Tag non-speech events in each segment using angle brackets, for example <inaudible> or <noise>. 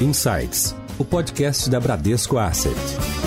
Insights, o podcast da Bradesco Asset.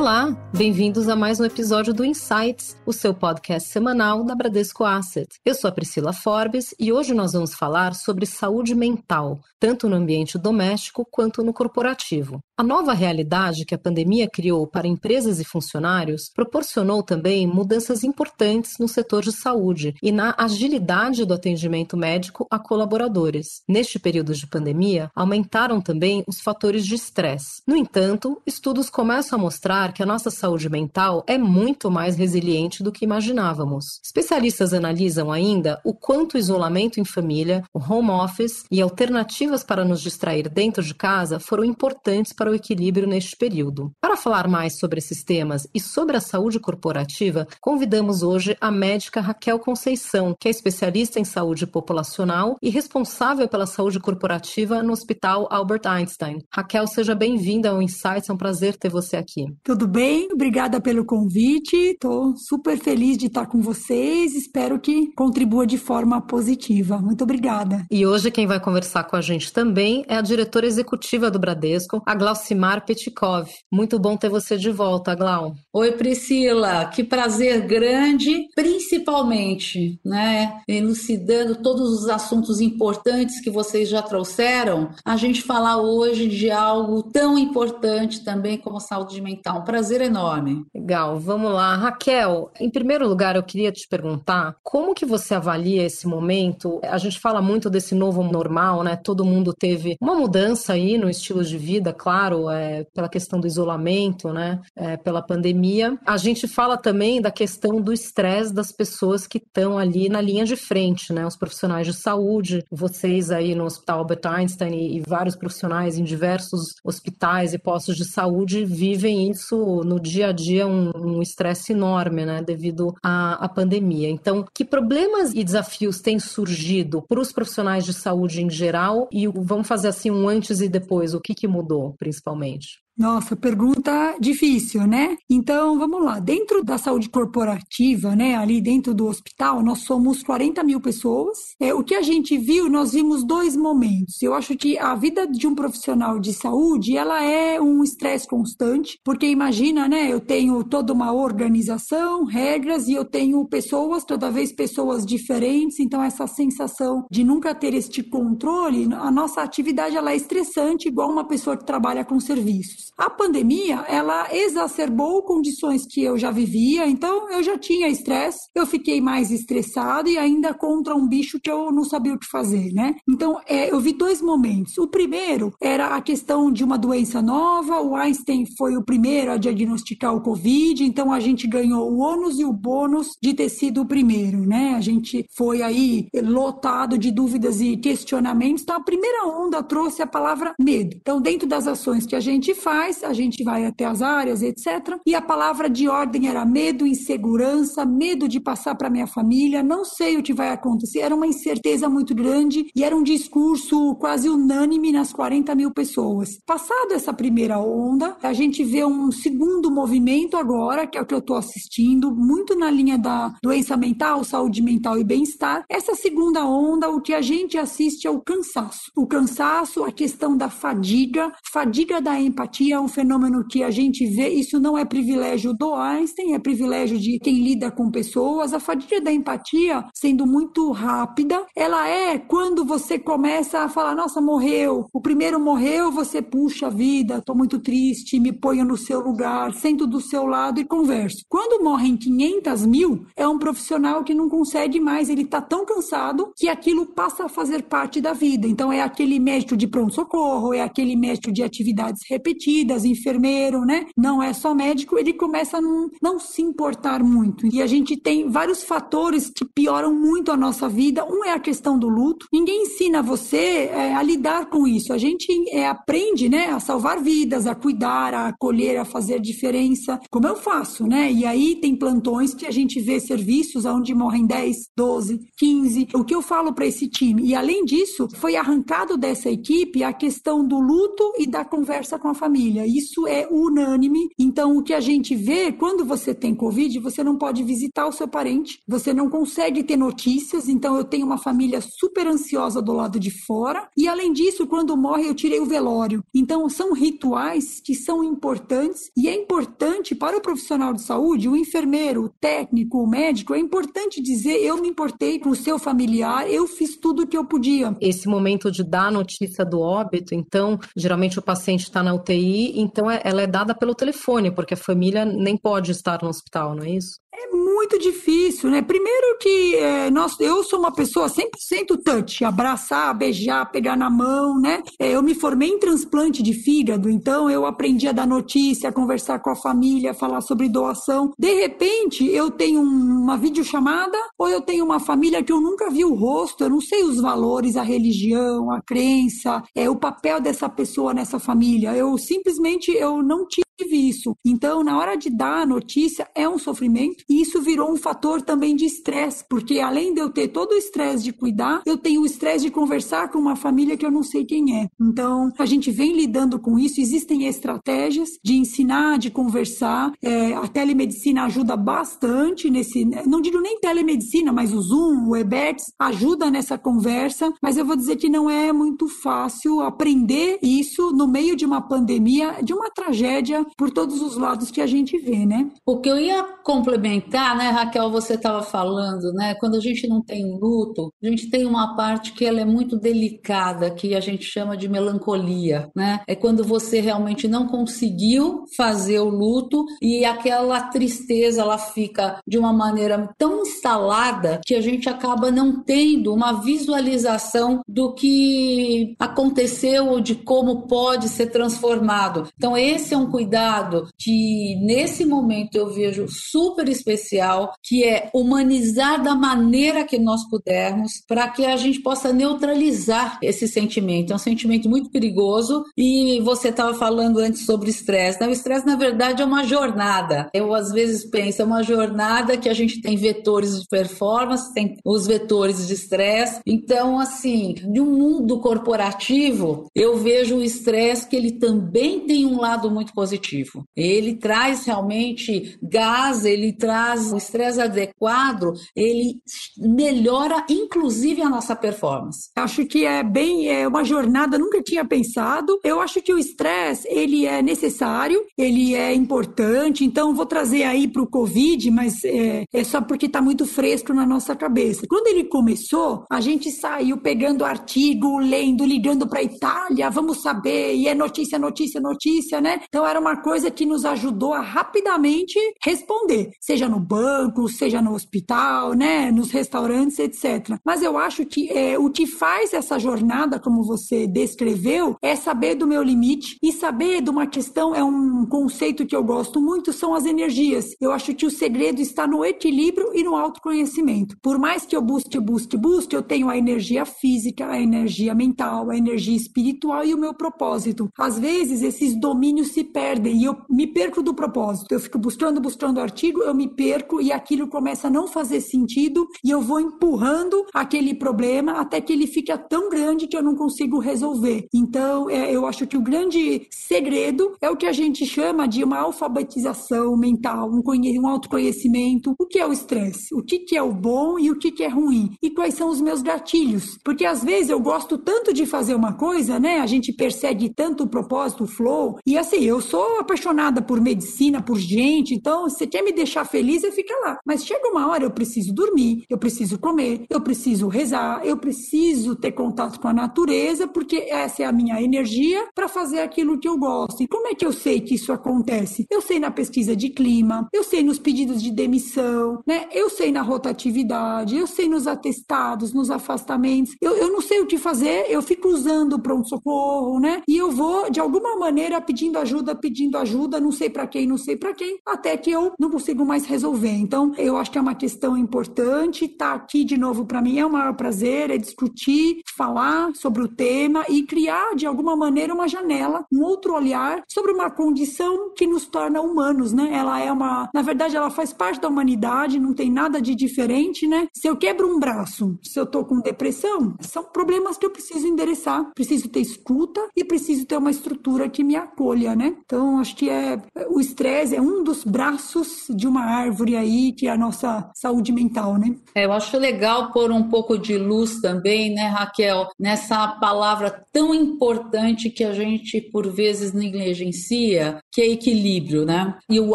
Olá, bem-vindos a mais um episódio do Insights, o seu podcast semanal da Bradesco Asset. Eu sou a Priscila Forbes e hoje nós vamos falar sobre saúde mental, tanto no ambiente doméstico quanto no corporativo. A nova realidade que a pandemia criou para empresas e funcionários proporcionou também mudanças importantes no setor de saúde e na agilidade do atendimento médico a colaboradores. Neste período de pandemia, aumentaram também os fatores de estresse. No entanto, estudos começam a mostrar que a nossa saúde mental é muito mais resiliente do que imaginávamos. Especialistas analisam ainda o quanto o isolamento em família, o home office e alternativas para nos distrair dentro de casa foram importantes para o equilíbrio neste período. Para falar mais sobre esses temas e sobre a saúde corporativa, convidamos hoje a médica Raquel Conceição, que é especialista em saúde populacional e responsável pela saúde corporativa no Hospital Albert Einstein. Raquel, seja bem-vinda ao Insights, é um prazer ter você aqui. Tudo bem? Obrigada pelo convite. Estou super feliz de estar com vocês. Espero que contribua de forma positiva. Muito obrigada. E hoje quem vai conversar com a gente também é a diretora executiva do Bradesco, a Glaucimar Petkov. Muito bom ter você de volta, Glau. Oi, Priscila. Que prazer grande, principalmente, né, elucidando todos os assuntos importantes que vocês já trouxeram, a gente falar hoje de algo tão importante também como saúde mental um prazer enorme. Legal, vamos lá. Raquel, em primeiro lugar, eu queria te perguntar como que você avalia esse momento? A gente fala muito desse novo normal, né? Todo mundo teve uma mudança aí no estilo de vida, claro, é, pela questão do isolamento, né? É, pela pandemia. A gente fala também da questão do estresse das pessoas que estão ali na linha de frente, né? Os profissionais de saúde, vocês aí no Hospital Albert Einstein e, e vários profissionais em diversos hospitais e postos de saúde vivem isso isso no dia a dia um estresse enorme, né, devido à, à pandemia. Então, que problemas e desafios têm surgido para os profissionais de saúde em geral e vamos fazer assim um antes e depois, o que, que mudou principalmente? Nossa, pergunta difícil, né? Então, vamos lá. Dentro da saúde corporativa, né, ali dentro do hospital, nós somos 40 mil pessoas. É, o que a gente viu, nós vimos dois momentos. Eu acho que a vida de um profissional de saúde, ela é um estresse constante, porque imagina, né, eu tenho toda uma organização, regras, e eu tenho pessoas, toda vez pessoas diferentes, então essa sensação de nunca ter este controle, a nossa atividade, ela é estressante, igual uma pessoa que trabalha com serviços. A pandemia, ela exacerbou condições que eu já vivia, então eu já tinha estresse, eu fiquei mais estressado e ainda contra um bicho que eu não sabia o que fazer, né? Então, é, eu vi dois momentos. O primeiro era a questão de uma doença nova, o Einstein foi o primeiro a diagnosticar o Covid, então a gente ganhou o ônus e o bônus de ter sido o primeiro, né? A gente foi aí lotado de dúvidas e questionamentos, então a primeira onda trouxe a palavra medo. Então, dentro das ações que a gente faz, faz, a gente vai até as áreas, etc. E a palavra de ordem era medo, insegurança, medo de passar para minha família, não sei o que vai acontecer. Era uma incerteza muito grande e era um discurso quase unânime nas 40 mil pessoas. Passado essa primeira onda, a gente vê um segundo movimento agora, que é o que eu estou assistindo, muito na linha da doença mental, saúde mental e bem-estar. Essa segunda onda, o que a gente assiste é o cansaço. O cansaço, a questão da fadiga, fadiga da empatia, um fenômeno que a gente vê, isso não é privilégio do Einstein, é privilégio de quem lida com pessoas. A fadiga da empatia, sendo muito rápida, ela é quando você começa a falar: nossa, morreu, o primeiro morreu, você puxa a vida, tô muito triste, me ponho no seu lugar, sento do seu lado e converso. Quando morrem 500 mil, é um profissional que não consegue mais, ele tá tão cansado que aquilo passa a fazer parte da vida. Então, é aquele médico de pronto-socorro, é aquele médico de atividades repetidas enfermeiro, né? Não é só médico, ele começa a não, não se importar muito. E a gente tem vários fatores que pioram muito a nossa vida. Um é a questão do luto. Ninguém ensina você é, a lidar com isso. A gente é, aprende, né, a salvar vidas, a cuidar, a acolher, a fazer diferença, como eu faço, né? E aí tem plantões que a gente vê serviços onde morrem 10, 12, 15. O que eu falo para esse time? E além disso, foi arrancado dessa equipe a questão do luto e da conversa com a família família. Isso é unânime. Então, o que a gente vê, quando você tem Covid, você não pode visitar o seu parente, você não consegue ter notícias. Então, eu tenho uma família super ansiosa do lado de fora. E, além disso, quando morre, eu tirei o velório. Então, são rituais que são importantes e é importante para o profissional de saúde, o enfermeiro, o técnico, o médico, é importante dizer: eu me importei com o seu familiar, eu fiz tudo o que eu podia. Esse momento de dar notícia do óbito, então, geralmente o paciente está na UTI, então é, ela é dada pelo telefone, porque a família nem pode estar no hospital, não é isso? É muito difícil, né? Primeiro que é, nós, eu sou uma pessoa 100% touch, abraçar, beijar, pegar na mão, né? É, eu me formei em transplante de fígado, então eu aprendi a dar notícia, a conversar com a família, falar sobre doação. De repente, eu tenho uma videochamada ou eu tenho uma família que eu nunca vi o rosto, eu não sei os valores, a religião, a crença, é o papel dessa pessoa nessa família. Eu simplesmente eu não tive isso. Então, na hora de dar a notícia, é um sofrimento e isso virou um fator também de estresse, porque além de eu ter todo o estresse de cuidar, eu tenho o estresse de conversar com uma família que eu não sei quem é. Então, a gente vem lidando com isso. Existem estratégias de ensinar, de conversar. É, a telemedicina ajuda bastante nesse. Não digo nem telemedicina, mas o Zoom, o Webex ajuda nessa conversa. Mas eu vou dizer que não é muito fácil aprender isso no meio de uma pandemia, de uma tragédia por todos os lados que a gente vê, né? O que eu ia complementar, né, Raquel, você estava falando, né, quando a gente não tem luto, a gente tem uma parte que ela é muito delicada, que a gente chama de melancolia, né? É quando você realmente não conseguiu fazer o luto e aquela tristeza ela fica de uma maneira tão instalada que a gente acaba não tendo uma visualização do que aconteceu ou de como pode ser transformado. Então esse é um cuidado cuidado que nesse momento eu vejo super especial, que é humanizar da maneira que nós pudermos, para que a gente possa neutralizar esse sentimento. É um sentimento muito perigoso e você estava falando antes sobre estresse. O estresse, na verdade, é uma jornada. Eu às vezes penso, é uma jornada que a gente tem vetores de performance, tem os vetores de estresse. Então, assim, de um mundo corporativo, eu vejo o estresse que ele também tem um lado muito positivo positivo. Ele traz realmente gás, ele traz o estresse adequado, ele melhora inclusive a nossa performance. Acho que é bem é uma jornada, nunca tinha pensado. Eu acho que o estresse ele é necessário, ele é importante. Então vou trazer aí para o Covid, mas é, é só porque está muito fresco na nossa cabeça. Quando ele começou, a gente saiu pegando artigo, lendo, ligando para Itália, vamos saber, e é notícia, notícia, notícia, né? Então era uma coisa que nos ajudou a rapidamente responder, seja no banco, seja no hospital, né, nos restaurantes, etc. Mas eu acho que é, o que faz essa jornada, como você descreveu, é saber do meu limite e saber de uma questão, é um conceito que eu gosto muito, são as energias. Eu acho que o segredo está no equilíbrio e no autoconhecimento. Por mais que eu busque, busque, busque, eu tenho a energia física, a energia mental, a energia espiritual e o meu propósito. Às vezes, esses domínios se perdem e eu me perco do propósito. Eu fico buscando, buscando artigo, eu me perco e aquilo começa a não fazer sentido e eu vou empurrando aquele problema até que ele fica tão grande que eu não consigo resolver. Então, é, eu acho que o grande segredo é o que a gente chama de uma alfabetização mental, um, um autoconhecimento. O que é o estresse? O que, que é o bom e o que, que é ruim? E quais são os meus gatilhos? Porque às vezes eu gosto tanto de fazer uma coisa, né? A gente persegue tanto o propósito, o flow, e assim, eu sou apaixonada por medicina, por gente, então você quer me deixar feliz, eu fica lá. Mas chega uma hora, eu preciso dormir, eu preciso comer, eu preciso rezar, eu preciso ter contato com a natureza, porque essa é a minha energia para fazer aquilo que eu gosto. E como é que eu sei que isso acontece? Eu sei na pesquisa de clima, eu sei nos pedidos de demissão, né? Eu sei na rotatividade, eu sei nos atestados, nos afastamentos. Eu, eu não sei o que fazer, eu fico usando o pronto-socorro, né? E eu vou, de alguma maneira, pedindo ajuda, pedindo ajuda, não sei para quem, não sei para quem, até que eu não consigo mais resolver. Então, eu acho que é uma questão importante, tá aqui de novo para mim é o maior prazer, é discutir, falar sobre o tema e criar de alguma maneira uma janela, um outro olhar sobre uma condição que nos torna humanos, né? Ela é uma, na verdade, ela faz parte da humanidade, não tem nada de diferente, né? Se eu quebro um braço, se eu tô com depressão, são problemas que eu preciso endereçar, preciso ter escuta e preciso ter uma estrutura que me acolha, né? Então, acho que é o estresse é um dos braços de uma árvore aí que é a nossa saúde mental, né? É, eu acho legal pôr um pouco de luz também, né, Raquel, nessa palavra tão importante que a gente por vezes negligencia, que é equilíbrio, né? E o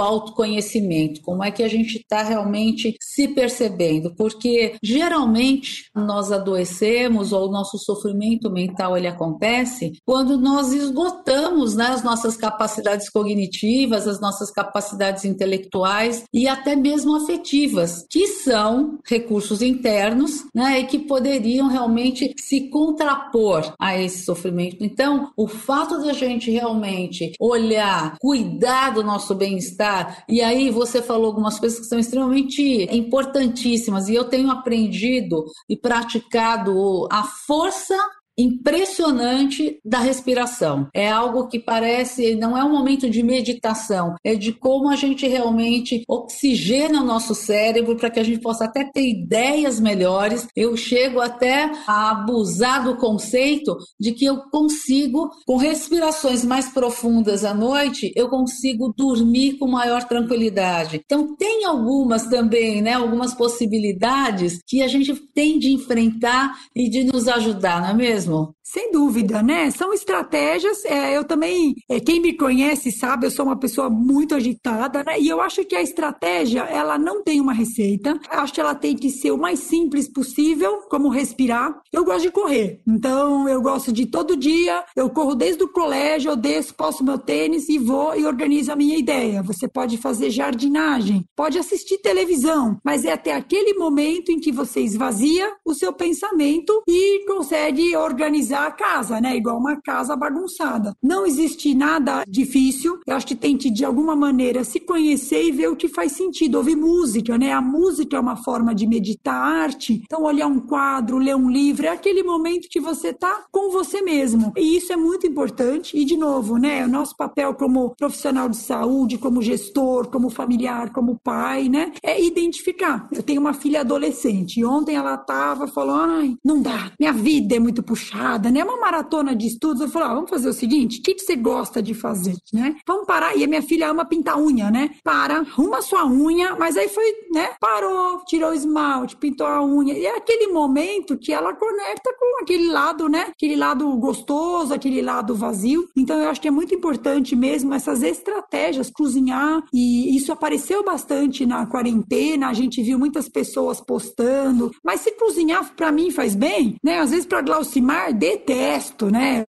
autoconhecimento. Como é que a gente está realmente se percebendo? Porque geralmente nós adoecemos ou o nosso sofrimento mental ele acontece quando nós esgotamos né, as nossas capacidades cognitivas, as nossas capacidades intelectuais e até mesmo afetivas, que são recursos internos, né, e que poderiam realmente se contrapor a esse sofrimento. Então, o fato da gente realmente olhar, cuidar do nosso bem-estar, e aí você falou algumas coisas que são extremamente importantíssimas, e eu tenho aprendido e praticado a força impressionante da respiração. É algo que parece, não é um momento de meditação, é de como a gente realmente oxigena o nosso cérebro para que a gente possa até ter ideias melhores. Eu chego até a abusar do conceito de que eu consigo, com respirações mais profundas à noite, eu consigo dormir com maior tranquilidade. Então, tem algumas também, né, algumas possibilidades que a gente tem de enfrentar e de nos ajudar, não é mesmo? Mesmo. Sem dúvida, né? São estratégias. É, eu também, é, quem me conhece sabe, eu sou uma pessoa muito agitada, né? E eu acho que a estratégia, ela não tem uma receita. Acho que ela tem que ser o mais simples possível, como respirar. Eu gosto de correr, então eu gosto de todo dia. Eu corro desde o colégio, eu desço, posto meu tênis e vou e organizo a minha ideia. Você pode fazer jardinagem, pode assistir televisão, mas é até aquele momento em que você esvazia o seu pensamento e consegue organizar organizar a casa, né? Igual uma casa bagunçada. Não existe nada difícil. Eu acho que tem que, de alguma maneira, se conhecer e ver o que faz sentido. Ouvir música, né? A música é uma forma de meditar arte. Então, olhar um quadro, ler um livro, é aquele momento que você tá com você mesmo. E isso é muito importante. E, de novo, né? O nosso papel como profissional de saúde, como gestor, como familiar, como pai, né? É identificar. Eu tenho uma filha adolescente. E ontem ela tava, falou: ai, não dá. Minha vida é muito puxada nada, né? Uma maratona de estudos. Eu falei, ah, vamos fazer o seguinte: o que, que você gosta de fazer, né? Vamos parar. E a minha filha ama pintar unha, né? Para, arruma sua unha, mas aí foi, né? Parou, tirou o esmalte, pintou a unha. E é aquele momento que ela conecta com aquele lado, né? Aquele lado gostoso, aquele lado vazio. Então eu acho que é muito importante mesmo essas estratégias, cozinhar. E isso apareceu bastante na quarentena. A gente viu muitas pessoas postando. Mas se cozinhar para mim faz bem, né? Às vezes para Glaucimar detesto, né?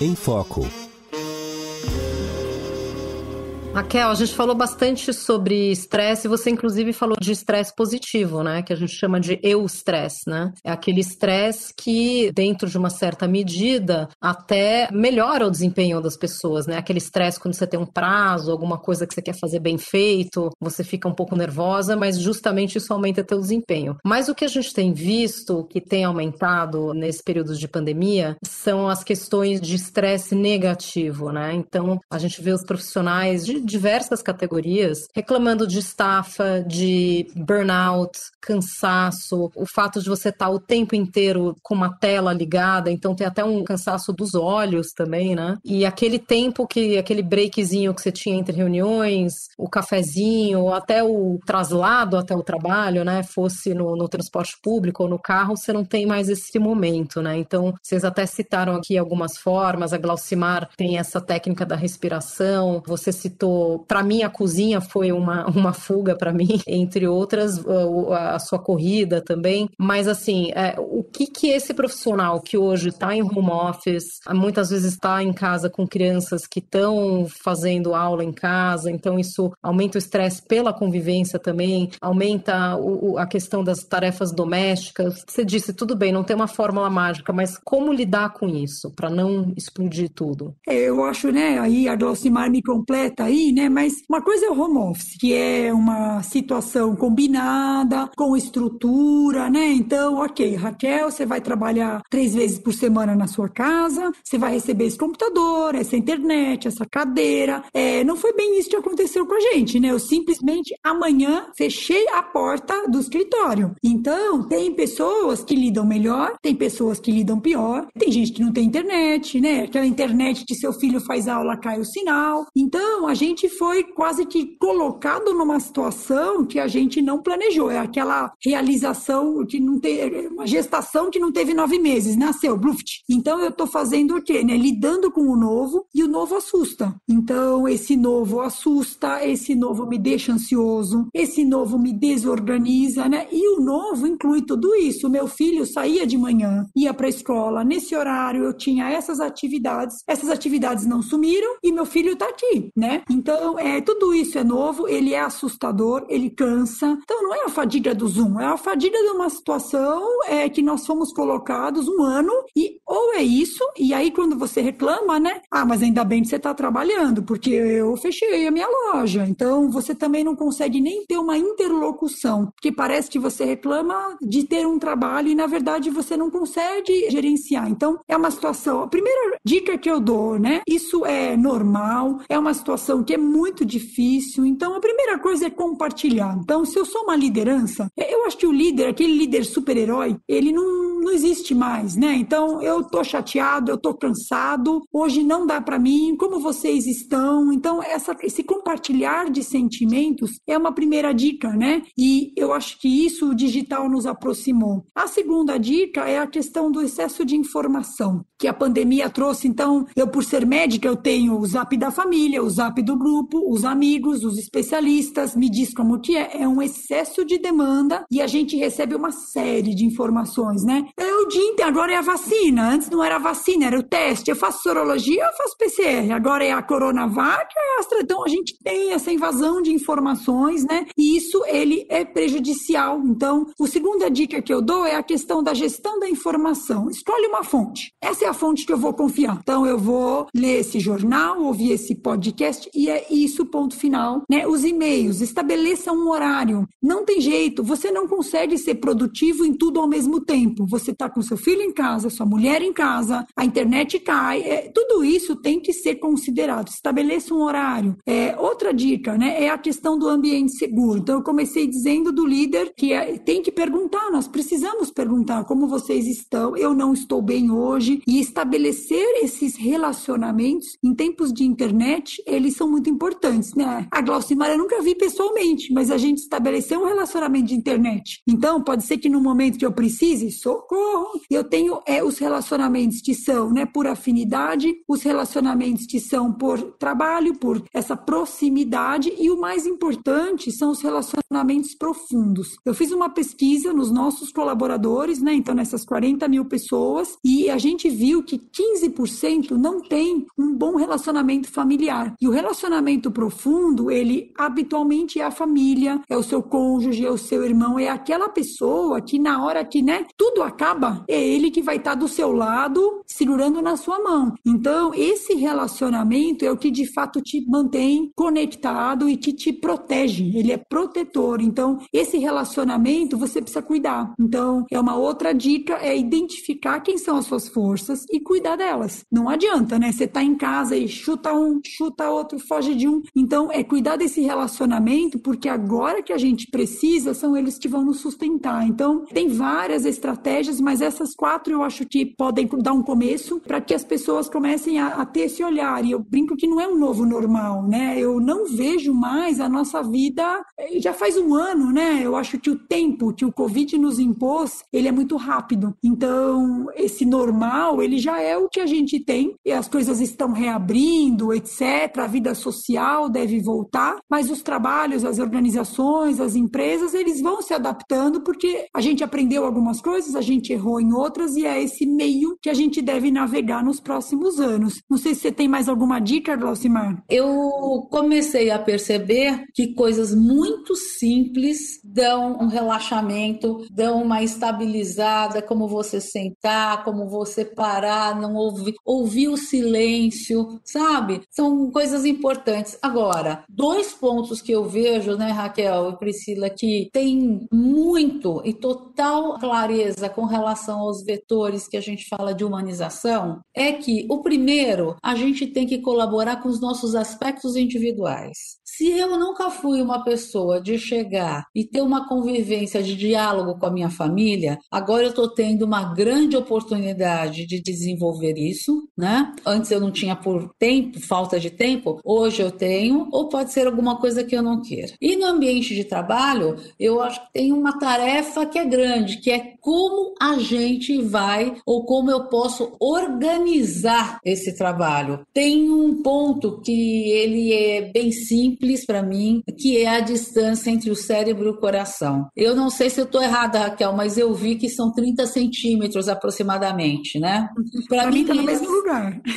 Em Foco. Raquel, a gente falou bastante sobre estresse, você inclusive falou de estresse positivo, né? Que a gente chama de eu-stress, né? É aquele estresse que, dentro de uma certa medida, até melhora o desempenho das pessoas, né? Aquele estresse quando você tem um prazo, alguma coisa que você quer fazer bem feito, você fica um pouco nervosa, mas justamente isso aumenta teu desempenho. Mas o que a gente tem visto que tem aumentado nesse período de pandemia são as questões de estresse negativo, né? Então, a gente vê os profissionais de diversas categorias, reclamando de estafa, de burnout, cansaço, o fato de você estar o tempo inteiro com uma tela ligada, então tem até um cansaço dos olhos também, né? E aquele tempo que, aquele breakzinho que você tinha entre reuniões, o cafezinho, até o traslado até o trabalho, né? Fosse no, no transporte público ou no carro, você não tem mais esse momento, né? Então, vocês até citaram aqui algumas formas, a Glaucimar tem essa técnica da respiração, você citou para mim a cozinha foi uma, <laughs> uma fuga para mim, <laughs> entre outras, a, a, sua corrida também. Mas assim, é, o que que esse profissional que hoje está em home office, muitas vezes está em casa com crianças que estão fazendo aula em casa, então isso aumenta o estresse pela convivência também, aumenta o, a questão das tarefas domésticas. Você disse, tudo bem, não tem uma fórmula mágica, mas como lidar com isso para não explodir tudo? É, eu acho, né, aí a Glaucimar me completa aí, né, mas uma coisa é o home office, que é uma situação combinada, com estrutura, né, então, ok, Raquel, você vai trabalhar três vezes por semana na sua casa, você vai receber esse computador, essa internet, essa cadeira, é, não foi bem isso que aconteceu com a gente, né, eu simplesmente amanhã fechei a porta do escritório, então tem pessoas que lidam melhor, tem pessoas que lidam pior, tem gente que não tem internet, né, aquela internet que seu filho faz aula, cai o sinal. Então, a gente foi quase que colocado numa situação que a gente não planejou. É aquela realização que não tem, uma gestação que não teve nove meses, nasceu, bluft. Então, eu estou fazendo o quê? Né? Lidando com o novo e o novo assusta. Então, esse novo assusta, esse novo me deixa ansioso, esse novo me desorganiza, né? E o novo inclui tudo isso. Meu filho saía de manhã, ia para a escola, nesse horário eu tinha essas atividades, essas atividades não sumiram e meu filho está aqui, né? Então, é, tudo isso é novo, ele é assustador, ele cansa. Então, não é a fadiga do Zoom, é a fadiga de uma situação é, que nós fomos colocados um ano e ou é isso, e aí quando você reclama, né? Ah, mas ainda bem que você está trabalhando, porque eu fechei a minha loja. Então, você também não consegue nem ter uma interlocução, porque parece que você reclama de ter um trabalho e, na verdade, você não consegue gerenciar. Então, é uma situação. A primeira dica que eu dou, né? Isso é normal, é uma situação que é muito difícil. Então, a primeira coisa é compartilhar. Então, se eu sou uma liderança, eu acho que o líder, aquele líder super-herói, ele não, não existe mais, né? Então, eu tô chateado, eu tô cansado, hoje não dá para mim, como vocês estão? Então, essa, esse compartilhar de sentimentos é uma primeira dica, né? E eu acho que isso o digital nos aproximou. A segunda dica é a questão do excesso de informação que a pandemia trouxe. Então, eu, por ser médica, eu tenho o zap da família, o zap do grupo, os amigos, os especialistas, me diz como que é. É um excesso de demanda e a gente recebe uma série de informações, né? Eu o dia inteiro, agora é a vacina, antes não era vacina, era o teste. Eu faço sorologia, eu faço PCR, agora é a Coronavac, é a Astra. Então, a gente tem essa invasão de informações, né? E isso, ele é prejudicial. Então, a segunda dica que eu dou é a questão da gestão da informação. Escolhe uma fonte. Essa é a fonte que eu vou confiar. Então, eu vou ler esse jornal, ouvir esse podcast e é isso, ponto final. Né? Os e-mails, estabeleça um horário. Não tem jeito, você não consegue ser produtivo em tudo ao mesmo tempo. Você está com seu filho em casa, sua mulher em casa, a internet cai. É, tudo isso tem que ser considerado. Estabeleça um horário. É, outra dica né, é a questão do ambiente seguro. Então, eu comecei dizendo do líder que é, tem que perguntar, nós precisamos perguntar como vocês estão. Eu não estou bem hoje e estabelecer esses relacionamentos em tempos de internet, eles são muito importantes, né? A Glaucimar eu nunca vi pessoalmente, mas a gente estabeleceu um relacionamento de internet. Então, pode ser que no momento que eu precise, socorro, eu tenho é, os relacionamentos que são, né, por afinidade, os relacionamentos que são por trabalho, por essa proximidade e o mais importante são os relacionamentos profundos. Eu fiz uma pesquisa nos nossos colaboradores, né, então nessas 40 mil pessoas, e a gente viu viu que 15% não tem um bom relacionamento familiar. E o relacionamento profundo, ele habitualmente é a família, é o seu cônjuge, é o seu irmão, é aquela pessoa que na hora que, né, tudo acaba, é ele que vai estar do seu lado, segurando na sua mão. Então, esse relacionamento é o que de fato te mantém conectado e que te protege. Ele é protetor. Então, esse relacionamento você precisa cuidar. Então, é uma outra dica é identificar quem são as suas forças e cuidar delas. Não adianta, né? Você tá em casa e chuta um, chuta outro, foge de um. Então, é cuidar desse relacionamento, porque agora que a gente precisa, são eles que vão nos sustentar. Então, tem várias estratégias estratégias, mas essas quatro eu acho que podem dar um começo para que as pessoas comecem a, a, ter esse olhar. E eu brinco que não é um novo normal, né? Eu não vejo mais a nossa vida, eh, já faz um ano, né? Eu acho que o tempo que o Covid nos impôs, ele é muito rápido. Então, esse normal, ele já é o que a gente tem, e as coisas estão reabrindo, etc. A vida social deve voltar, mas os trabalhos, as organizações, as empresas, eles vão se adaptando porque a gente aprendeu algumas coisas, a gente errou em outras e é esse meio que a gente deve navegar nos próximos anos. Não sei se você tem mais alguma dica, Glaucimar. Eu comecei a perceber que coisas muito simples dão um relaxamento, dão uma estabilizada, como você sentar, como você parar, não ouvir, ouvir o silêncio, sabe? São coisas importantes. Agora, dois pontos que eu vejo, né, Raquel e Priscila, que tem muito e total clareza com relação aos vetores que a gente fala de humanização, é que o primeiro, a gente tem que colaborar com os nossos aspectos individuais. Se eu nunca fui uma pessoa de chegar e ter uma convivência de diálogo com a minha família, agora eu estou tendo uma grande oportunidade de desenvolver isso, né? Antes eu não tinha por tempo, falta de tempo, hoje eu tenho, ou pode ser alguma coisa que eu não queira. E no ambiente de trabalho, eu acho que tem uma tarefa que é grande, que é como a gente vai ou como eu posso organizar esse trabalho. Tem um ponto que ele é bem simples simples para mim, que é a distância entre o cérebro e o coração. Eu não sei se eu estou errada, Raquel, mas eu vi que são 30 centímetros aproximadamente, né? Para mim está no mesmo lugar. <laughs>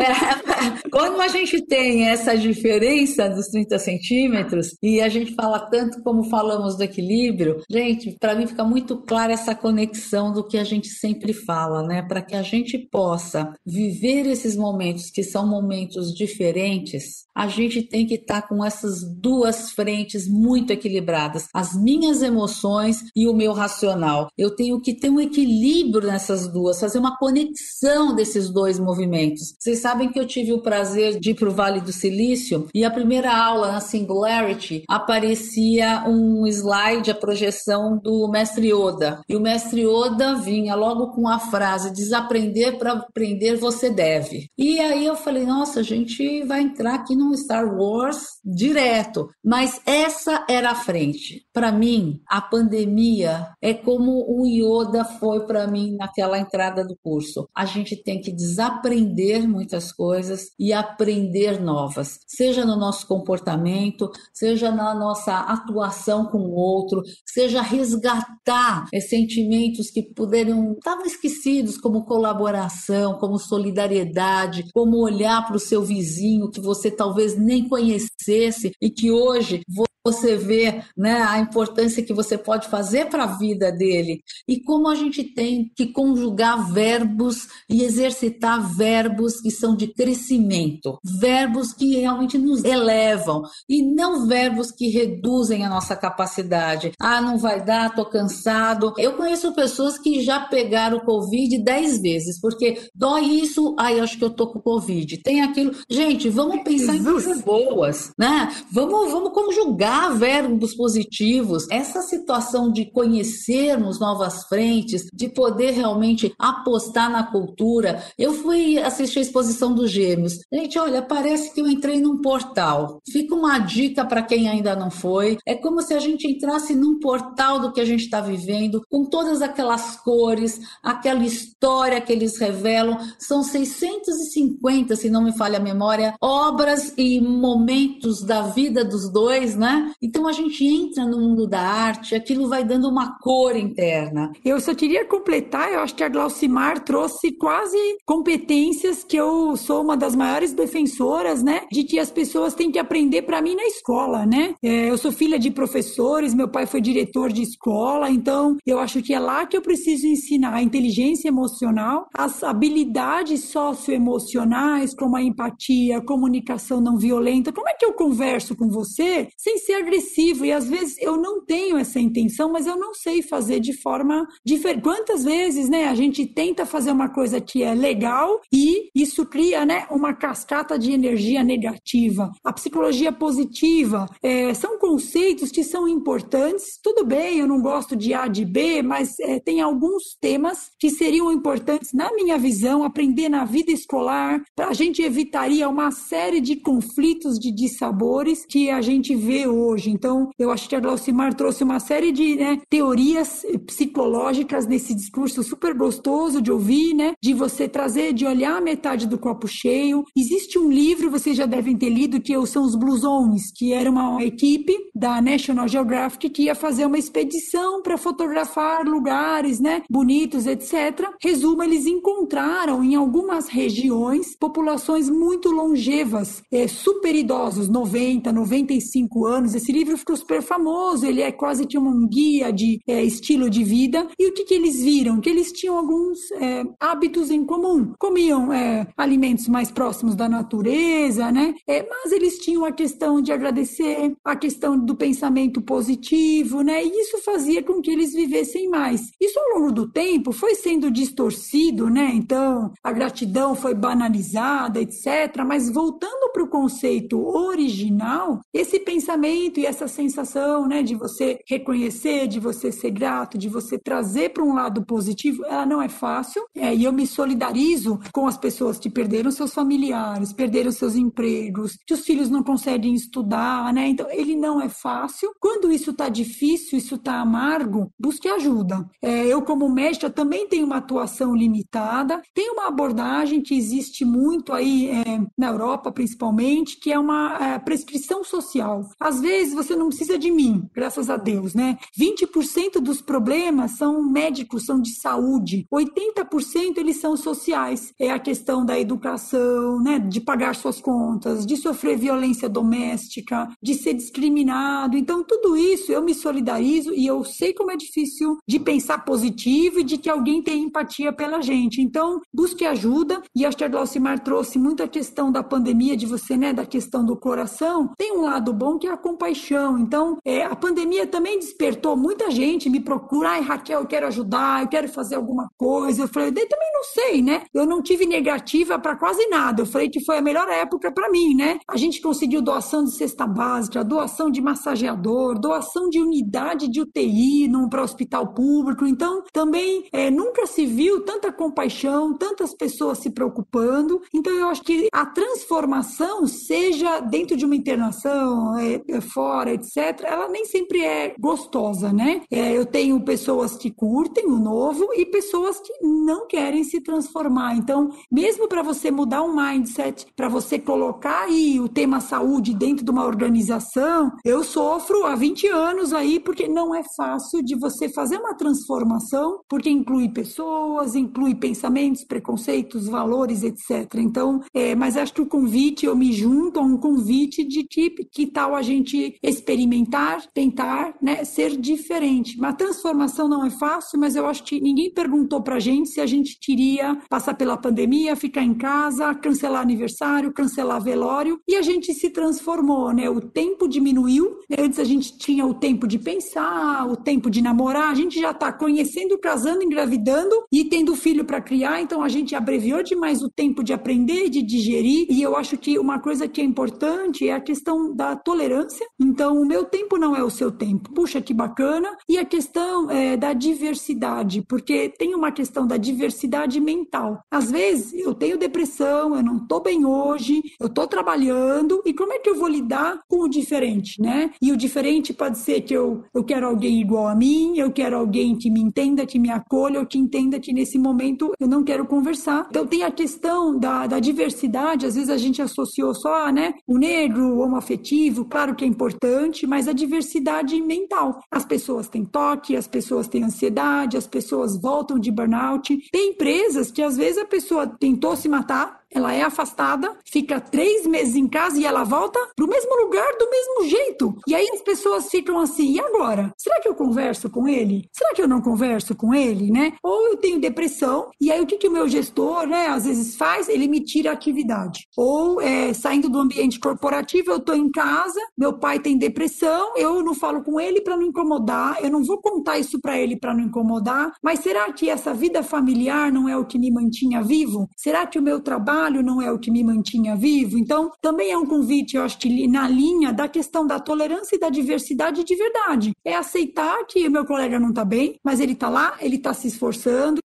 É, quando a gente tem essa diferença dos 30 centímetros e a gente fala tanto como falamos do equilíbrio, gente, para mim fica muito clara essa conexão do que a gente sempre fala, né? Para que a gente possa viver esses momentos que são momentos diferentes, a gente tem que estar tá com essas duas frentes muito equilibradas, as minhas emoções e o meu racional. Eu tenho que ter um equilíbrio nessas duas, fazer uma conexão desses dois movimentos. Vocês sabem que eu tive o prazer de ir para o Vale do Silício e a primeira aula na Singularity aparecia um slide, a projeção do mestre Yoda. E o mestre Yoda vinha logo com a frase: desaprender para aprender você deve. E aí eu falei: nossa, a gente vai entrar aqui no Star Wars direto. Mas essa era a frente. Para mim, a pandemia é como o Yoda foi para mim naquela entrada do curso. A gente tem que desaprender muitas coisas e aprender novas, seja no nosso comportamento, seja na nossa atuação com o outro, seja resgatar sentimentos que poderiam estavam esquecidos, como colaboração, como solidariedade, como olhar para o seu vizinho que você talvez nem conhecesse e que hoje você vê né, a importância que você pode fazer para a vida dele e como a gente tem que conjugar verbos e exercitar verbos que são de crescimento, verbos que realmente nos elevam e não verbos que reduzem a nossa capacidade. Ah, não vai dar, tô cansado. Eu conheço pessoas que já pegaram o Covid dez vezes, porque dói isso, aí acho que eu tô com Covid. Tem aquilo. Gente, vamos pensar em coisas boas, né? Vamos, vamos conjugar verbos positivos, essa situação de conhecermos novas frentes, de poder realmente apostar na cultura. Eu fui assistir a exposição dos Gêmeos. Gente, olha, parece que eu entrei num portal. Fica uma dica para quem ainda não foi. É como se a gente entrasse num portal do que a gente está vivendo, com todas aquelas cores, aquela história que eles revelam. São 650, se não me falha a memória, obras e momentos da vida dos dois, né? Então a gente entra no mundo da arte, aquilo vai dando uma cor interna. Eu só queria completar, eu acho que a Glaucimar trouxe quase competências que eu sou uma das maiores defensoras, né? De que as pessoas têm que aprender para mim na escola, né? É, eu sou filha de professores, meu pai foi diretor de escola, então eu acho que é lá que eu preciso ensinar a inteligência emocional, as habilidades socioemocionais, como a empatia, a comunicação não violenta. Como é que eu converso com você sem ser ser agressivo e às vezes eu não tenho essa intenção, mas eu não sei fazer de forma diferente. Quantas vezes, né, a gente tenta fazer uma coisa que é legal e isso cria, né, uma cascata de energia negativa. A psicologia positiva é, são conceitos que são importantes. Tudo bem, eu não gosto de A de B, mas é, tem alguns temas que seriam importantes, na minha visão, aprender na vida escolar. A gente evitaria uma série de conflitos, de dissabores que a gente vê hoje. Então, eu acho que a Glaucimar trouxe uma série de né, teorias psicológicas nesse discurso super gostoso de ouvir, né? De você trazer, de olhar a metade do copo cheio. Existe um livro, vocês já devem ter lido, que são os Blue Zones, que era uma equipe da National Geographic que ia fazer uma expedição para fotografar lugares, né? Bonitos, etc. Resumo, eles encontraram em algumas regiões populações muito longevas, é, super idosos, 90, 95 anos. Esse livro ficou super famoso, ele é quase que um guia de é, estilo de vida. E o que, que eles viram? Que eles tinham alguns é, hábitos em comum. Comiam é, alimentos mais próximos da natureza, né? É, mas eles tinham a questão de agradecer, a questão do pensamento positivo, né? E isso fazia com que eles vivessem mais. Isso ao longo do tempo foi sendo distorcido, né? Então, a gratidão foi banalizada, etc. Mas voltando para o conceito original, esse pensamento e essa sensação, né, de você reconhecer, de você ser grato, de você trazer para um lado positivo, ela não é fácil. É, e eu me solidarizo com as pessoas que perderam seus familiares, perderam seus empregos, que os filhos não conseguem estudar, né? Então, ele não é fácil. Quando isso está difícil, isso está amargo, busque ajuda. É, eu, como mestra, também tenho uma atuação limitada. Tem uma abordagem que existe muito aí é, na Europa, principalmente, que é uma é, prescrição social. Às vezes, você não precisa de mim, graças a Deus, né? 20% dos problemas são médicos, são de saúde. 80% eles são sociais. É a questão da educação, né? De pagar suas contas, de sofrer violência doméstica, de ser discriminado. Então, tudo isso eu me solidarizo e eu sei como é difícil de pensar positivo e de que alguém tem empatia pela gente. Então, busque ajuda. E acho que a Glaucimar trouxe muito a questão da pandemia, de você, né? Da questão do coração. Tem um lado bom que é a compaixão. Então, é, a pandemia também despertou muita gente, me procura. Ai, Raquel, eu quero ajudar, eu quero fazer alguma coisa. Eu falei, eu também não sei, né? Eu não tive negativa para quase nada. Eu falei que foi a melhor época para mim, né? A gente conseguiu doação de cesta básica, doação de massageador, doação de unidade de UTI para hospital público. Então, também é, nunca se viu tanta compaixão, tantas pessoas se preocupando. Então, eu acho que a transformação, seja dentro de uma internação, é fora, etc., ela nem sempre é gostosa, né? É, eu tenho pessoas que curtem o novo e pessoas que não querem se transformar. Então, mesmo para você mudar um mindset, para você colocar aí o tema saúde dentro de uma organização, eu sofro há 20 anos aí porque não é fácil de você fazer uma transformação, porque inclui pessoas, inclui pensamentos, preconceitos, valores, etc. Então, é, mas acho que o convite, eu me junto a um convite de que, que tal a gente experimentar, tentar né, ser diferente. Uma transformação não é fácil, mas eu acho que ninguém perguntou para a gente se a gente queria passar pela pandemia, ficar em casa, cancelar aniversário, cancelar velório, e a gente se transformou, né? O tempo diminuiu. Antes a gente tinha o tempo de pensar, o tempo de namorar, a gente já está conhecendo, casando, engravidando e tendo filho para criar, então a gente abreviou demais o tempo de aprender, de digerir, e eu acho que uma coisa que é importante é a questão da tolerância. Então, o meu tempo não é o seu tempo. Puxa, que bacana. E a questão é, da diversidade, porque tem uma questão da diversidade mental. Às vezes, eu tenho depressão, eu não estou bem hoje, eu estou trabalhando, e como é que eu vou lidar com o diferente, né? E o diferente pode ser que eu, eu quero alguém igual a mim, eu quero alguém que me entenda, que me acolha, ou que entenda que nesse momento eu não quero conversar. Então, tem a questão da, da diversidade, às vezes a gente associou só, né, o negro, o homoafetivo, claro que é importante, mas a diversidade mental. As pessoas têm toque, as pessoas têm ansiedade, as pessoas voltam de burnout. Tem empresas que às vezes a pessoa tentou se matar, ela é afastada, fica três meses em casa e ela volta para o mesmo lugar do mesmo jeito. E aí as pessoas ficam assim, e agora? Será que eu converso com ele? Será que eu não converso com ele, né? Ou eu tenho depressão, e aí o que, que o meu gestor, né, às vezes faz? Ele me tira a atividade. Ou é, saindo do ambiente corporativo, eu estou em casa, meu pai tem depressão, eu não falo com ele para não incomodar, eu não vou contar isso para ele para não incomodar, mas será que essa vida familiar não é o que me mantinha vivo? Será que o meu trabalho não é o que me mantinha vivo? Então, também é um convite, eu acho que na linha da questão da tolerância e da diversidade de verdade. É aceitar que o meu colega não está bem, mas ele está lá, ele está se esforçando.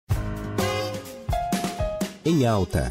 Em alta.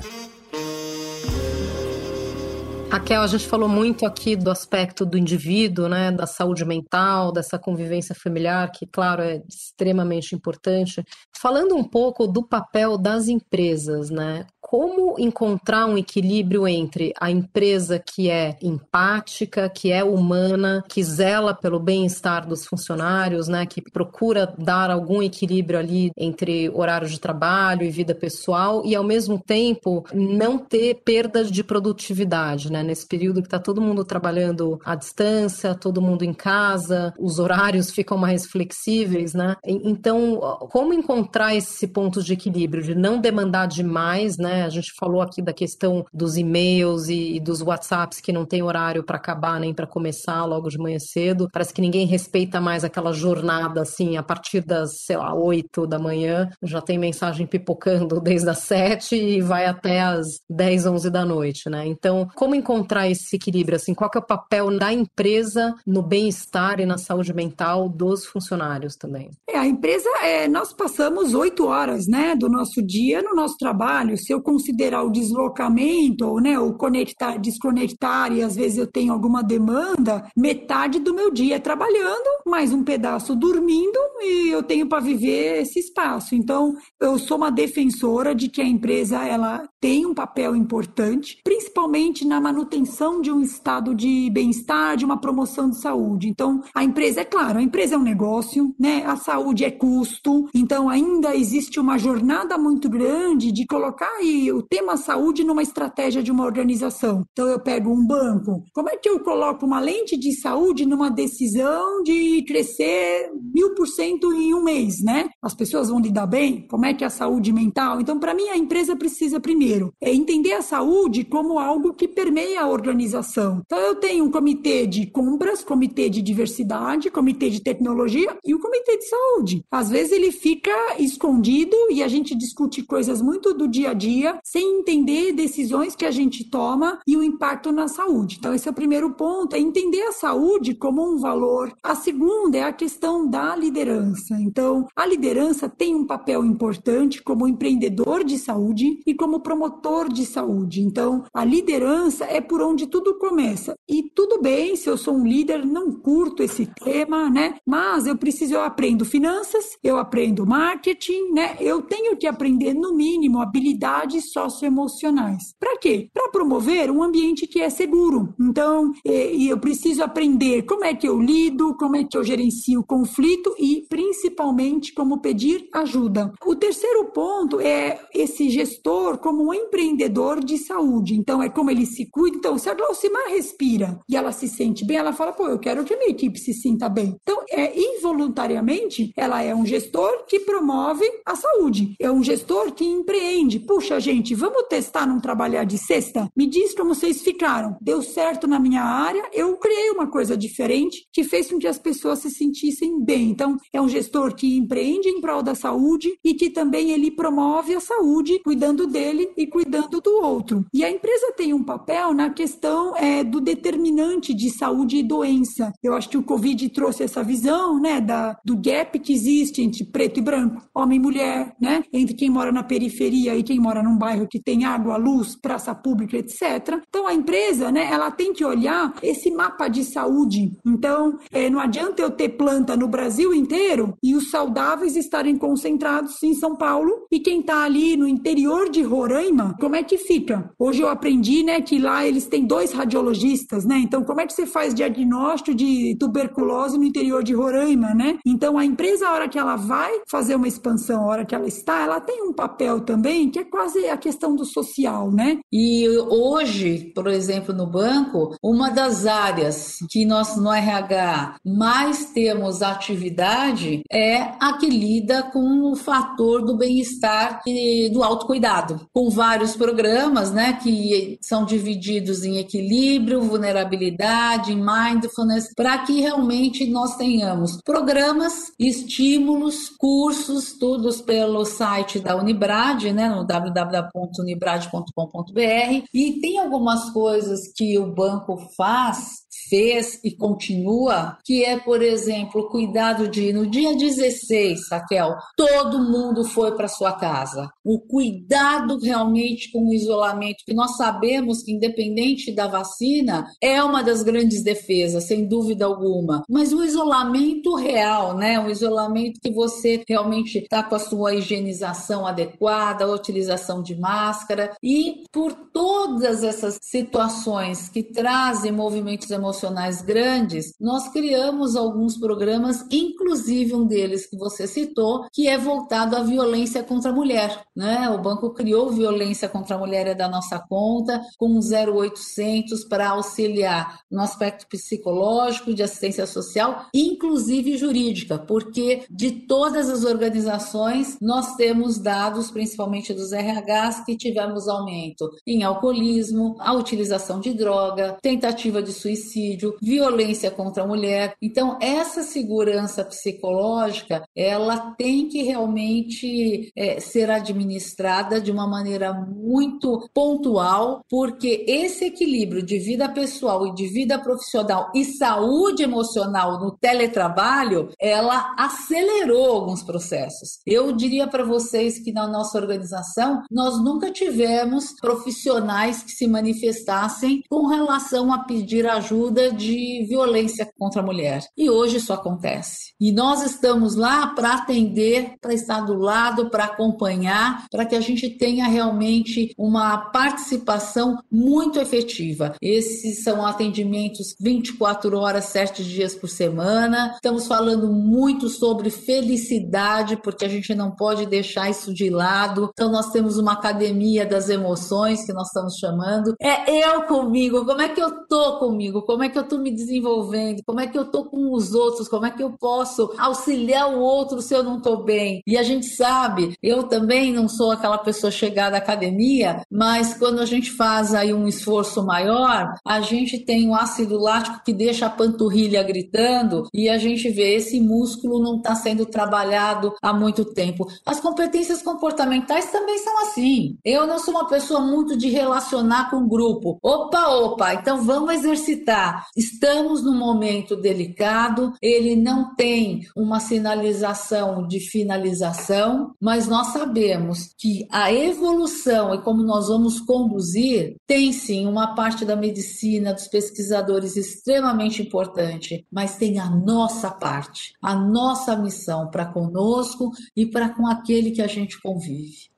Raquel, a gente falou muito aqui do aspecto do indivíduo, né, da saúde mental, dessa convivência familiar, que, claro, é extremamente importante. Falando um pouco do papel das empresas, né? Como encontrar um equilíbrio entre a empresa que é empática, que é humana, que zela pelo bem-estar dos funcionários, né, que procura dar algum equilíbrio ali entre horário de trabalho e vida pessoal e ao mesmo tempo não ter perdas de produtividade, né, nesse período que está todo mundo trabalhando à distância, todo mundo em casa, os horários ficam mais flexíveis, né? Então, como encontrar esse ponto de equilíbrio de não demandar demais, né? A gente falou aqui da questão dos e-mails e, e dos WhatsApps que não tem horário para acabar nem para começar logo de manhã cedo. Parece que ninguém respeita mais aquela jornada assim, a partir das, sei lá, 8 da manhã, já tem mensagem pipocando <laughs> desde as 7 e vai até as 10, 11 da noite, né? Então, como encontrar esse equilíbrio assim? Qual que é o papel da empresa no bem-estar e na saúde mental dos funcionários também? É, a empresa, é, nós passamos oito horas, né, do nosso dia no nosso trabalho. Se eu considerar o deslocamento, ou né, o conectar, desconectar, e às vezes eu tenho alguma demanda, metade do meu dia é trabalhando, mais um pedaço dormindo, e eu tenho para viver esse espaço. Então, eu sou uma defensora de que a empresa ela tem um papel importante, principalmente na manutenção de um estado de bem-estar, de uma promoção de saúde. Então, a empresa, é claro, a empresa é um negócio, né? A saúde é custo, então ainda existe uma jornada muito grande de colocar aí o tema saúde numa estratégia de uma organização. Então, eu pego um banco, como é que eu coloco uma lente de saúde numa decisão de crescer mil por cento em um mês, né? As pessoas vão lidar bem? Como é que é a saúde mental? Então, para mim, a empresa precisa, primeiro, é entender a saúde como algo que permeia a organização. Então, eu tenho um comitê de compras, comitê de diversidade, comitê de tecnologia e o comitê de saúde. Às vezes, ele fica escondido e a gente discute coisas muito do dia a dia sem entender decisões que a gente toma e o impacto na saúde. Então, esse é o primeiro ponto, é entender a saúde como um valor. A segunda é a questão da liderança. Então, a liderança tem um papel importante como empreendedor de saúde e como promotor de saúde. Então, a liderança é por onde tudo começa. E tudo bem se eu sou um líder, não curto esse tema, né? Mas eu preciso, eu aprendo finanças, eu aprendo marketing, né? Eu tenho que aprender, no mínimo, habilidades habilidades socioemocionais. Para quê? Para promover um ambiente que é seguro. Então, e, eu preciso aprender como é que eu lido, como é que eu gerencio o conflito e, principalmente, como pedir ajuda. O terceiro ponto é esse gestor como um empreendedor de saúde. Então, é como ele se cuida. Então, se a Glaucimar respira e ela se sente bem, ela fala, pô, eu quero que a minha equipe se sinta bem. Então, é involuntariamente, ela é um gestor que promove a saúde. É um gestor que empreende. Puxa, gente, vamos testar não trabalhar de sexta? Me diz como vocês ficaram. Deu certo na minha área, eu criei uma coisa diferente que fez com que as pessoas se sentissem bem. Então, é um gestor que empreende em prol da saúde e que também ele promove a saúde, cuidando dele e cuidando do outro. E a empresa tem um papel na questão é, do determinante de saúde e doença. Eu acho que o Covid trouxe essa visão, né, da, do gap que existe entre preto e branco, homem e mulher, né, entre quem mora na periferia e quem mora num bairro que tem água, luz, praça pública, etc. Então a empresa, né, ela tem que olhar esse mapa de saúde. Então é, não adianta eu ter planta no Brasil inteiro e os saudáveis estarem concentrados em São Paulo e quem está ali no interior de Roraima, como é que fica? Hoje eu aprendi, né, que lá eles têm dois radiologistas, né? Então como é que você faz diagnóstico de tuberculose no interior de Roraima, né? Então a empresa, a hora que ela vai fazer uma expansão, a hora que ela está, ela tem um papel também que é quase a questão do social, né? E hoje, por exemplo, no banco, uma das áreas que nós no RH mais temos atividade é a que lida com o fator do bem-estar e do autocuidado, com vários programas, né, que são divididos em equilíbrio, vulnerabilidade, mindfulness, para que realmente nós tenhamos programas, estímulos, cursos, todos pelo site da Unibrad, né, no www.unibrad.com.br, e tem algumas coisas que o banco faz fez e continua, que é, por exemplo, cuidado de no dia 16, Raquel, todo mundo foi para sua casa. O cuidado realmente com o isolamento, que nós sabemos que independente da vacina, é uma das grandes defesas, sem dúvida alguma. Mas o isolamento real, né? O isolamento que você realmente está com a sua higienização adequada, a utilização de máscara e por todas essas situações que trazem movimentos emocionais grandes, nós criamos alguns programas, inclusive um deles que você citou, que é voltado à violência contra a mulher. Né? O banco criou violência contra a mulher é da nossa conta, com 0800 para auxiliar no aspecto psicológico, de assistência social, inclusive jurídica, porque de todas as organizações nós temos dados, principalmente dos RHs, que tivemos aumento em alcoolismo, a utilização de droga, tentativa de suicídio, violência contra a mulher. Então, essa segurança psicológica, ela tem que realmente é, ser administrada de uma maneira muito pontual, porque esse equilíbrio de vida pessoal e de vida profissional e saúde emocional no teletrabalho, ela acelerou alguns processos. Eu diria para vocês que na nossa organização nós nunca tivemos profissionais que se manifestassem com relação a pedir ajuda de violência contra a mulher. E hoje isso acontece. E nós estamos lá para atender, para estar do lado, para acompanhar, para que a gente tenha realmente uma participação muito efetiva. Esses são atendimentos 24 horas, 7 dias por semana. Estamos falando muito sobre felicidade, porque a gente não pode deixar isso de lado. Então, nós temos uma academia das emoções, que nós estamos chamando. É eu comigo, como é que eu tô comigo? Como é que eu tô me desenvolvendo? Como é que eu tô com os outros? Como é que eu posso auxiliar o outro se eu não tô bem? E a gente sabe, eu também não sou aquela pessoa chegada à academia, mas quando a gente faz aí um esforço maior, a gente tem um ácido lático que deixa a panturrilha gritando e a gente vê esse músculo não está sendo trabalhado há muito tempo. As competências comportamentais também são assim. Eu não sou uma pessoa muito de relacionar com grupo. Opa, opa, então vamos exercitar. Estamos num momento delicado, ele não tem uma sinalização de finalização, mas nós sabemos que a evolução e como nós vamos conduzir tem sim uma parte da medicina, dos pesquisadores extremamente importante, mas tem a nossa parte, a nossa missão para conosco e para com aquele que a gente convive.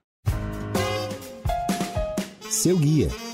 Seu guia.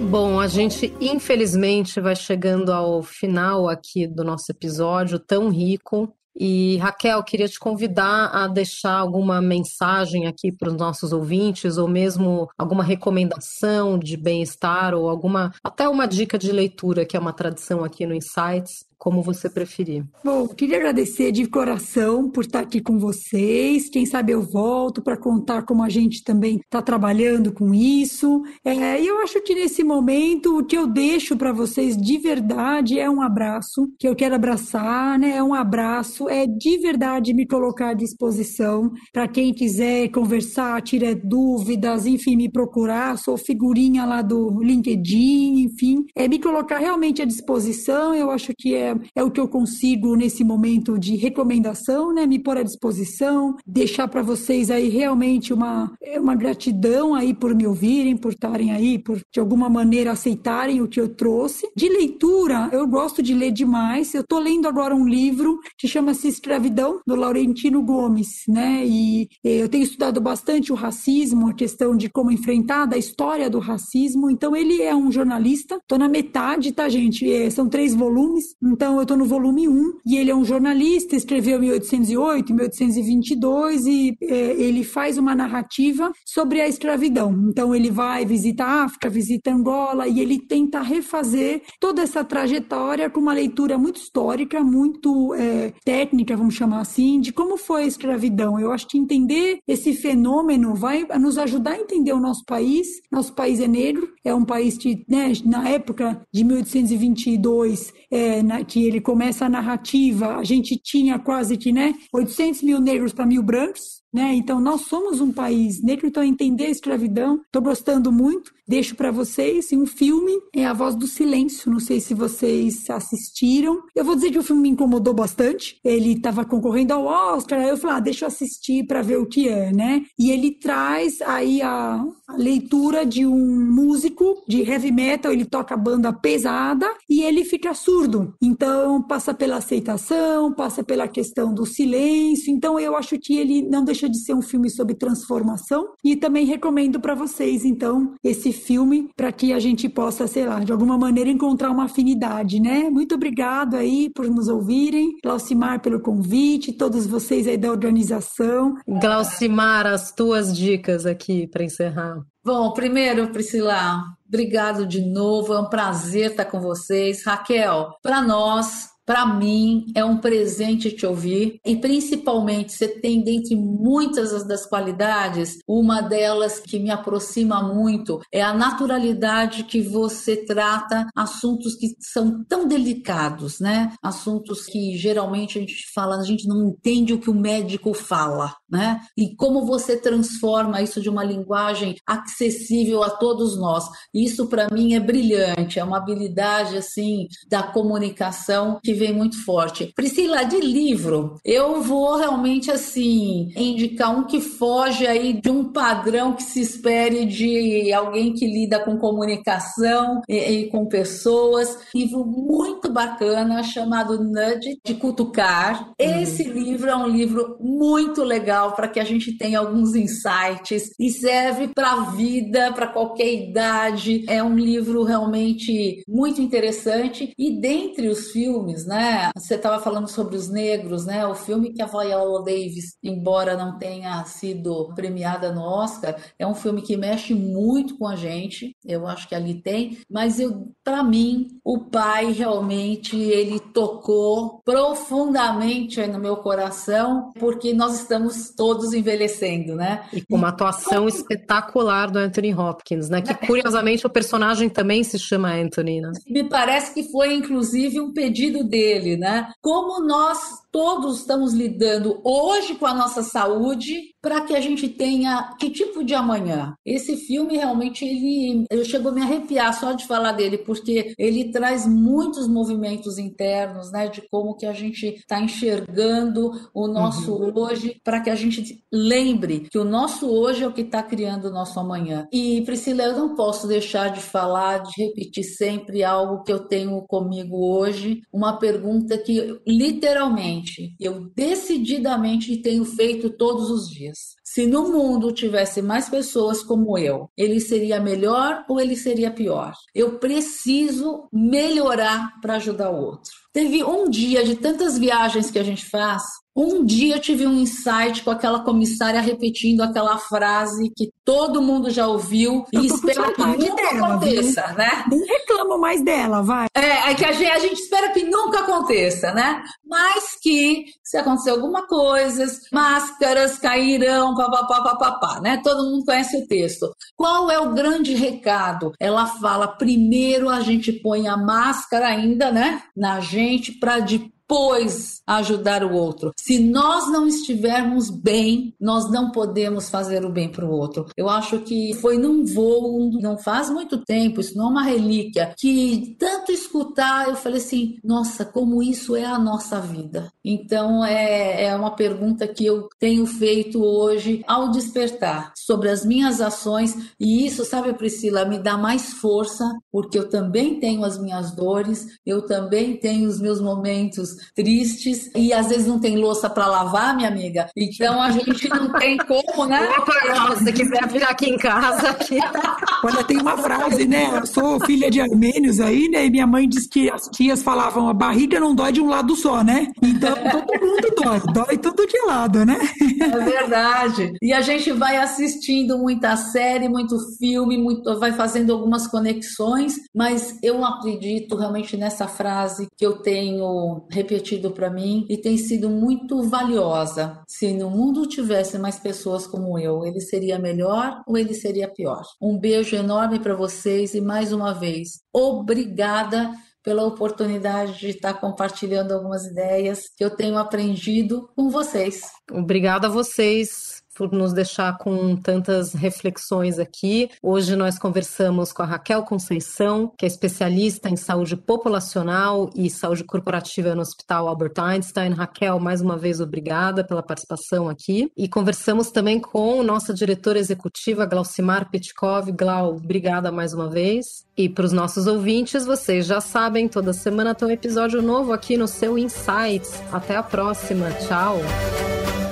Bom, a gente infelizmente vai chegando ao final aqui do nosso episódio tão rico. E Raquel, queria te convidar a deixar alguma mensagem aqui para os nossos ouvintes, ou mesmo alguma recomendação de bem-estar, ou alguma até uma dica de leitura, que é uma tradição aqui no Insights, como você preferir. Bom, queria agradecer de coração por estar aqui com vocês. Quem sabe eu volto para contar como a gente também está trabalhando com isso. É, e eu acho que nesse momento o que eu deixo para vocês de verdade é um abraço, que eu quero abraçar, né? É um abraço, é de verdade me colocar à disposição para quem quiser conversar, tirar dúvidas, enfim, me procurar. Sou figurinha lá do LinkedIn, enfim, é me colocar realmente à disposição. Eu acho que é é, o que eu consigo nesse momento de recomendação, né? Me pôr à disposição, deixar para vocês aí realmente uma, uma gratidão aí por me ouvirem, por estarem aí, por de alguma maneira aceitarem o que eu trouxe. De leitura, eu gosto de ler demais. Eu estou lendo agora um livro que chama-se Escravidão, do Laurentino Gomes, né? E eu tenho estudado bastante o racismo, a questão de como enfrentar, da história do racismo. Então, ele é um jornalista. Estou na metade, tá, gente? É, são três volumes. Então, eu estou no volume 1 e ele é um jornalista, escreveu em 1808, 1822 e é, ele faz uma narrativa sobre a escravidão. Então, ele vai, visita a África, visita Angola e ele tenta refazer toda essa trajetória com uma leitura muito histórica, muito é, técnica, vamos chamar assim, de como foi a escravidão. Eu acho que entender esse fenômeno vai nos ajudar a entender o nosso país. Nosso país é negro, é um país que, né, na época de 1822, é, na, que ele começa a narrativa, a gente tinha quase que né, 800 mil negros para mil brancos. Né? Então, nós somos um país negro, então entender a escravidão, estou gostando muito. Deixo para vocês um filme, é A Voz do Silêncio. Não sei se vocês assistiram. Eu vou dizer que o filme me incomodou bastante. Ele estava concorrendo ao Oscar, aí eu falei, ah, deixa eu assistir para ver o que é, né? E ele traz aí a, a leitura de um músico de heavy metal, ele toca banda pesada e ele fica surdo. Então, passa pela aceitação, passa pela questão do silêncio. Então, eu acho que ele não deixa deixa de ser um filme sobre transformação e também recomendo para vocês, então, esse filme para que a gente possa, sei lá, de alguma maneira encontrar uma afinidade, né? Muito obrigado aí por nos ouvirem, Glaucimar pelo convite, todos vocês aí da organização. Glaucimar, as tuas dicas aqui para encerrar. Bom, primeiro, Priscila, obrigado de novo, é um prazer estar com vocês. Raquel, para nós para mim, é um presente te ouvir e principalmente você tem dentre muitas das qualidades, uma delas que me aproxima muito é a naturalidade que você trata assuntos que são tão delicados, né? Assuntos que geralmente a gente fala, a gente não entende o que o médico fala, né? E como você transforma isso de uma linguagem acessível a todos nós. Isso para mim é brilhante, é uma habilidade assim da comunicação que vem muito forte. Priscila, de livro, eu vou realmente assim indicar um que foge aí de um padrão que se espere de alguém que lida com comunicação e, e com pessoas. Livro muito bacana chamado Nudge de Cutucar. Esse uhum. livro é um livro muito legal para que a gente tenha alguns insights e serve para a vida, para qualquer idade. É um livro realmente muito interessante e dentre os filmes, né? Você estava falando sobre os negros, né? O filme que a Viola Davis, embora não tenha sido premiada no Oscar, é um filme que mexe muito com a gente. Eu acho que ali tem, mas eu, para mim, o pai realmente ele tocou profundamente no meu coração, porque nós estamos todos envelhecendo, né? E com uma atuação e... espetacular do Anthony Hopkins, né? Que <laughs> curiosamente o personagem também se chama Anthony, né? Me parece que foi inclusive um pedido dele, né? Como nós todos estamos lidando hoje com a nossa saúde para que a gente tenha que tipo de amanhã. Esse filme realmente ele eu chego a me arrepiar só de falar dele porque ele traz muitos movimentos internos, né, de como que a gente está enxergando o nosso uhum. hoje para que a gente lembre que o nosso hoje é o que está criando o nosso amanhã. E Priscila, eu não posso deixar de falar, de repetir sempre algo que eu tenho comigo hoje, uma pergunta que literalmente eu decididamente tenho feito todos os dias. Se no mundo tivesse mais pessoas como eu, ele seria melhor ou ele seria pior? Eu preciso melhorar para ajudar o outro. Teve um dia de tantas viagens que a gente faz um dia eu tive um insight com aquela comissária repetindo aquela frase que todo mundo já ouviu e espera que nunca dela, aconteça, viu? né? Nem reclamo mais dela, vai. É, é que a gente, a gente, espera que nunca aconteça, né? Mas que se acontecer alguma coisa, máscaras cairão, papapá, papapá, né? Todo mundo conhece o texto. Qual é o grande recado? Ela fala, primeiro a gente põe a máscara ainda, né, na gente para depois depois ajudar o outro. Se nós não estivermos bem, nós não podemos fazer o bem para o outro. Eu acho que foi num voo, não faz muito tempo, isso não é uma relíquia, que tanto escutar, eu falei assim: nossa, como isso é a nossa vida. Então é, é uma pergunta que eu tenho feito hoje ao despertar sobre as minhas ações, e isso, sabe, Priscila, me dá mais força, porque eu também tenho as minhas dores, eu também tenho os meus momentos tristes e às vezes não tem louça para lavar, minha amiga. Então a gente não tem como, né? Opa, se quiser vir aqui em casa. Aqui. <laughs> Olha, tem uma frase, né? Eu sou filha de armênios aí, né? E minha mãe diz que as tias falavam: a barriga não dói de um lado só, né? Então todo mundo dói, dói tudo de lado, né? É verdade. E a gente vai assistindo muita série, muito filme, muito, vai fazendo algumas conexões, mas eu acredito realmente nessa frase que eu tenho repetido para mim e tem sido muito valiosa. Se no mundo tivesse mais pessoas como eu, ele seria melhor ou ele seria pior? Um beijo enorme para vocês e mais uma vez, obrigada pela oportunidade de estar compartilhando algumas ideias que eu tenho aprendido com vocês. Obrigada a vocês por nos deixar com tantas reflexões aqui. Hoje nós conversamos com a Raquel Conceição, que é especialista em saúde populacional e saúde corporativa no Hospital Albert Einstein. Raquel, mais uma vez, obrigada pela participação aqui. E conversamos também com nossa diretora executiva, Glaucimar Petkov. Glau, obrigada mais uma vez. E para os nossos ouvintes, vocês já sabem, toda semana tem um episódio novo aqui no seu Insights. Até a próxima. Tchau.